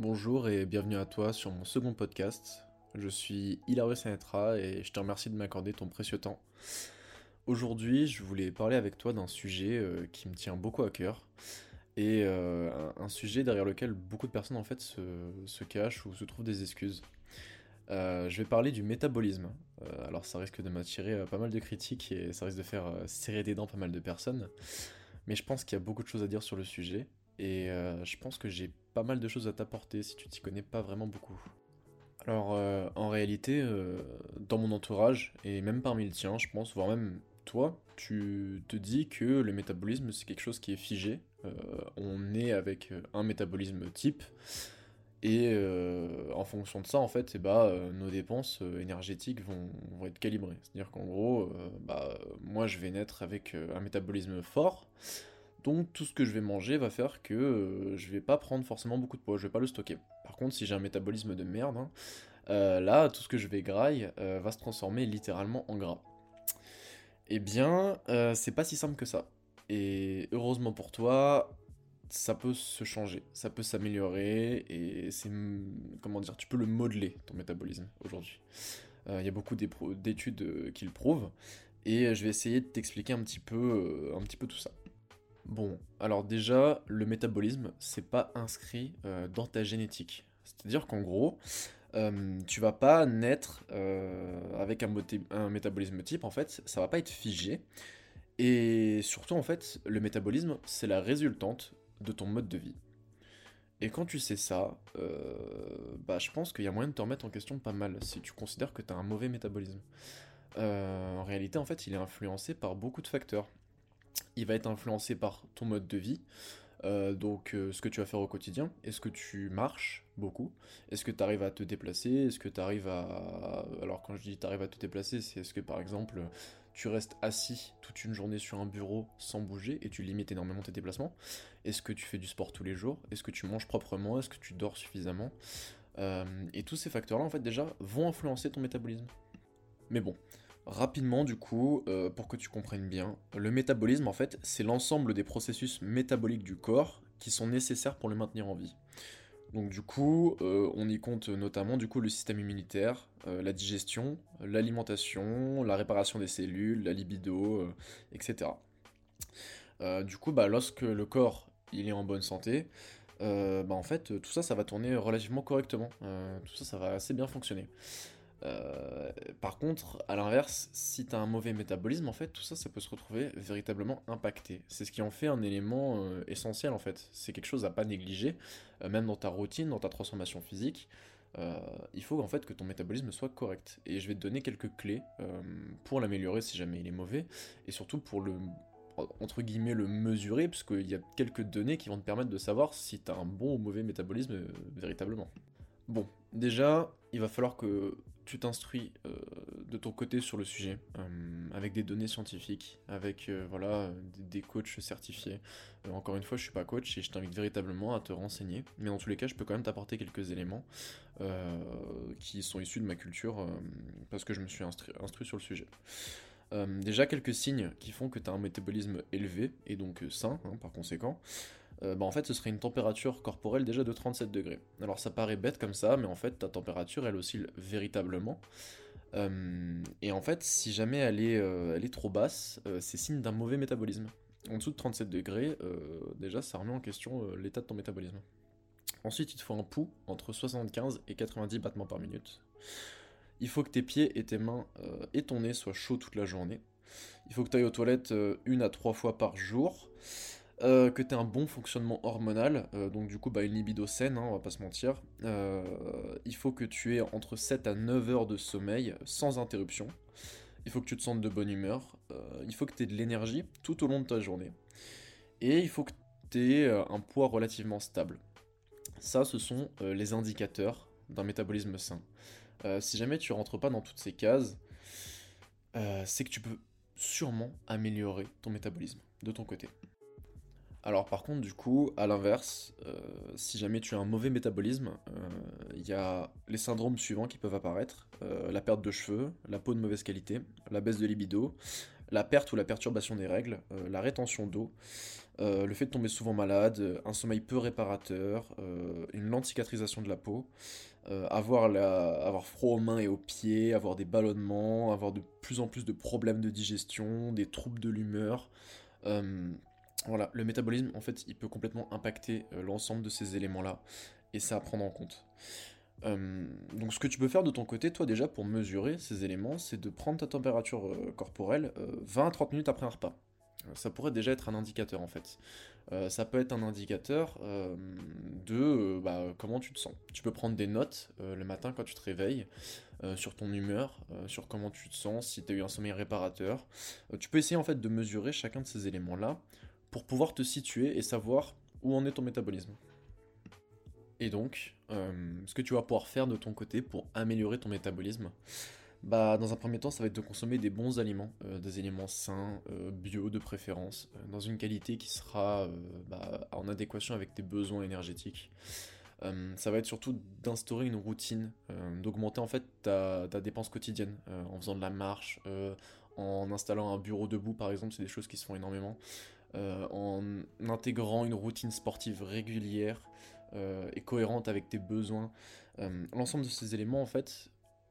Bonjour et bienvenue à toi sur mon second podcast. Je suis Hilario Sanetra et je te remercie de m'accorder ton précieux temps. Aujourd'hui, je voulais parler avec toi d'un sujet euh, qui me tient beaucoup à cœur et euh, un, sujet derrière lequel beaucoup de personnes en fait se, cachent ou se trouvent des excuses. Euh, je vais parler du métabolisme. alors ça risque de m'attirer pas mal de critiques et ça risque de faire serrer des dents pas mal de personnes. Mais je pense qu'il y a beaucoup de choses à dire sur le sujet et je pense que j'ai pas mal de choses à t'apporter si tu t'y connais pas vraiment beaucoup. Alors en réalité, dans mon entourage et même parmi le tien, je pense, voire même toi, tu te dis que le métabolisme c'est quelque chose qui est figé. Euh, on est avec euh, un métabolisme type. Et euh, en fonction de ça, en fait, eh bah, nos dépenses énergétiques vont, être calibrées. C'est-à-dire qu'en gros, bah, moi je vais naître avec un métabolisme fort. Donc tout ce que je vais manger va faire que je vais pas prendre forcément beaucoup de poids, je vais pas le stocker. Par contre, si j'ai un métabolisme de merde, hein, là, tout ce que je vais graille va se transformer littéralement en gras. Eh bien, euh, c'est pas si simple que ça. Et heureusement pour toi, ça peut se changer, ça peut s'améliorer, et c'est. Comment dire Tu peux le modeler, ton métabolisme, aujourd'hui. Euh, il y a beaucoup d'études euh, qui le prouvent, et je vais essayer de t'expliquer un petit peu tout ça. Bon, alors déjà, le métabolisme, c'est pas inscrit dans ta génétique. C'est-à-dire qu'en gros, euh, tu vas pas naître euh, avec un, métabolisme type, en fait, ça va pas être figé. Et surtout, en fait, le métabolisme, c'est la résultante de ton mode de vie. Et quand tu sais ça, euh, bah, je pense qu'il y a moyen de te remettre en question pas mal si tu considères que tu as un mauvais métabolisme. en réalité, en fait, il est influencé par beaucoup de facteurs. Il va être influencé par ton mode de vie, euh, donc euh, ce que tu vas faire au quotidien, est-ce que tu marches beaucoup? Est-ce que tu arrives à te déplacer? Est-ce que tu arrives à... Alors quand je dis tu arrives à te déplacer, c'est est-ce que par exemple tu restes assis toute une journée sur un bureau sans bouger et tu limites énormément tes déplacements? Est-ce que tu fais du sport tous les jours? Est-ce que tu manges proprement? Est-ce que tu dors suffisamment? Euh, Et tous ces facteurs-là en fait déjà vont influencer ton métabolisme. Mais bon, Rapidement, du coup, euh, pour que tu comprennes bien, le métabolisme, en fait, c'est l'ensemble des processus métaboliques du corps qui sont nécessaires pour le maintenir en vie. Donc du coup, euh, on y compte notamment du coup le système immunitaire, euh, la digestion, l'alimentation, la réparation des cellules, la libido, etc. du coup, bah, lorsque le corps il est en bonne santé, bah, en fait tout ça, ça va tourner relativement correctement. tout ça, ça va assez bien fonctionner. Euh, par contre, à l'inverse, si tu as un mauvais métabolisme, en fait, tout ça, ça peut se retrouver véritablement impacté. C'est ce qui en fait un élément euh, essentiel, en fait. C'est quelque chose à pas négliger, euh, même dans ta routine, dans ta transformation physique. il faut en fait que ton métabolisme soit correct. Et je vais te donner quelques clés pour l'améliorer si jamais il est mauvais, et surtout pour le entre guillemets le mesurer, parce qu'il y a quelques données qui vont te permettre de savoir si tu un bon ou mauvais métabolisme véritablement. Bon, déjà, il va falloir que tu t'instruis euh, de ton côté sur le sujet, euh, avec des données scientifiques, avec euh, voilà, des, coachs certifiés. encore une fois, je suis pas coach et je t'invite véritablement à te renseigner. Mais dans tous les cas, je peux quand même t'apporter quelques éléments qui sont issus de ma culture parce que je me suis instruit, sur le sujet. déjà quelques signes qui font que tu as un métabolisme élevé et donc sain hein, par conséquent. Euh, bah en fait ce serait une température corporelle déjà de 37 degrés. Alors ça paraît bête comme ça, mais en fait ta température elle oscille véritablement. Euh, et en fait si jamais elle est, euh, elle est trop basse, c'est signe d'un mauvais métabolisme. En dessous de 37 degrés, déjà ça remet en question l'état de ton métabolisme. Ensuite il te faut un pouls entre 75 et 90 battements par minute. Il faut que tes pieds et tes mains et ton nez soient chauds toute la journée. Il faut que tu ailles aux toilettes une à trois fois par jour. Euh, que tu un bon fonctionnement hormonal, euh, donc du coup bah, une libido saine, hein, on va pas se mentir. Euh, il faut que tu aies entre 7 à 9 heures de sommeil sans interruption. Il faut que tu te sentes de bonne humeur. il faut que tu aies de l'énergie tout au long de ta journée. Et il faut que tu aies un poids relativement stable. Ça, ce sont les indicateurs d'un métabolisme sain. si jamais tu rentres pas dans toutes ces cases, c'est que tu peux sûrement améliorer ton métabolisme de ton côté. Alors par contre, du coup, à l'inverse, euh, si jamais tu as un mauvais métabolisme, il euh, y a les syndromes suivants qui peuvent apparaître. Euh, la perte de cheveux, la peau de mauvaise qualité, la baisse de libido, la perte ou la perturbation des règles, la rétention d'eau, le fait de tomber souvent malade, un sommeil peu réparateur, une lente cicatrisation de la peau, avoir froid aux mains et aux pieds, avoir des ballonnements, avoir de plus en plus de problèmes de digestion, des troubles de l'humeur. Voilà, le métabolisme, en fait, il peut complètement impacter l'ensemble de ces éléments-là, et ça à prendre en compte. Euh, donc ce que tu peux faire de ton côté, toi déjà, pour mesurer ces éléments, c'est de prendre ta température euh, corporelle 20 à 30 minutes après un repas. Euh, ça pourrait déjà être un indicateur en fait. ça peut être un indicateur de bah, comment tu te sens. Tu peux prendre des notes le matin quand tu te réveilles sur ton humeur, sur comment tu te sens, si tu as eu un sommeil réparateur. tu peux essayer en fait de mesurer chacun de ces éléments-là pour pouvoir te situer et savoir où en est ton métabolisme. Et donc, euh, ce que tu vas pouvoir faire de ton côté pour améliorer ton métabolisme, bah, dans un premier temps, ça va être de consommer des bons aliments, euh, des aliments sains, euh, bio de préférence, dans une qualité qui sera bah, en adéquation avec tes besoins énergétiques. ça va être surtout d'instaurer une routine, d'augmenter en fait ta, ta dépense quotidienne en faisant de la marche, en installant un bureau debout par exemple, c'est des choses qui se font énormément, en intégrant une routine sportive régulière, euh, et cohérente avec tes besoins. Euh, l'ensemble de ces éléments, en fait,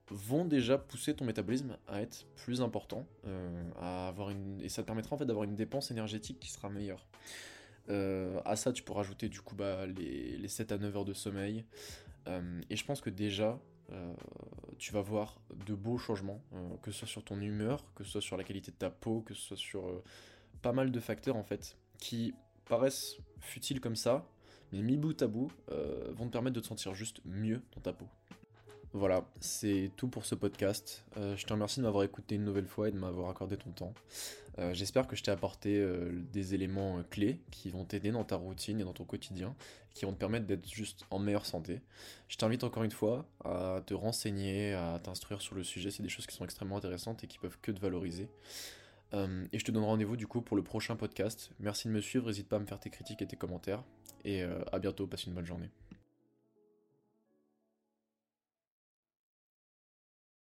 vont déjà pousser ton métabolisme à être plus important, euh, à avoir une... et ça te permettra en fait d'avoir une dépense énergétique qui sera meilleure. à ça, tu peux rajouter du coup bah, les, les 7 à 9 heures de sommeil. et je pense que déjà, tu vas voir de beaux changements, que ce soit sur ton humeur, que ce soit sur la qualité de ta peau, que ce soit sur pas mal de facteurs en fait, qui paraissent futiles comme ça, mais mi bout à bout, euh, vont te permettre de te sentir juste mieux dans ta peau. Voilà, c'est tout pour ce podcast. Euh, je te remercie de m'avoir écouté une nouvelle fois et de m'avoir accordé ton temps. Euh, j'espère que je t'ai apporté des éléments clés qui vont t'aider dans ta routine et dans ton quotidien, qui vont te permettre d'être juste en meilleure santé. Je t'invite encore une fois à te renseigner, à t'instruire sur le sujet. C'est des choses qui sont extrêmement intéressantes et qui peuvent que te valoriser. Et je te donne rendez-vous du coup pour le prochain podcast. Merci de me suivre, n'hésite pas à me faire tes critiques et tes commentaires et euh, à bientôt, passe une bonne journée.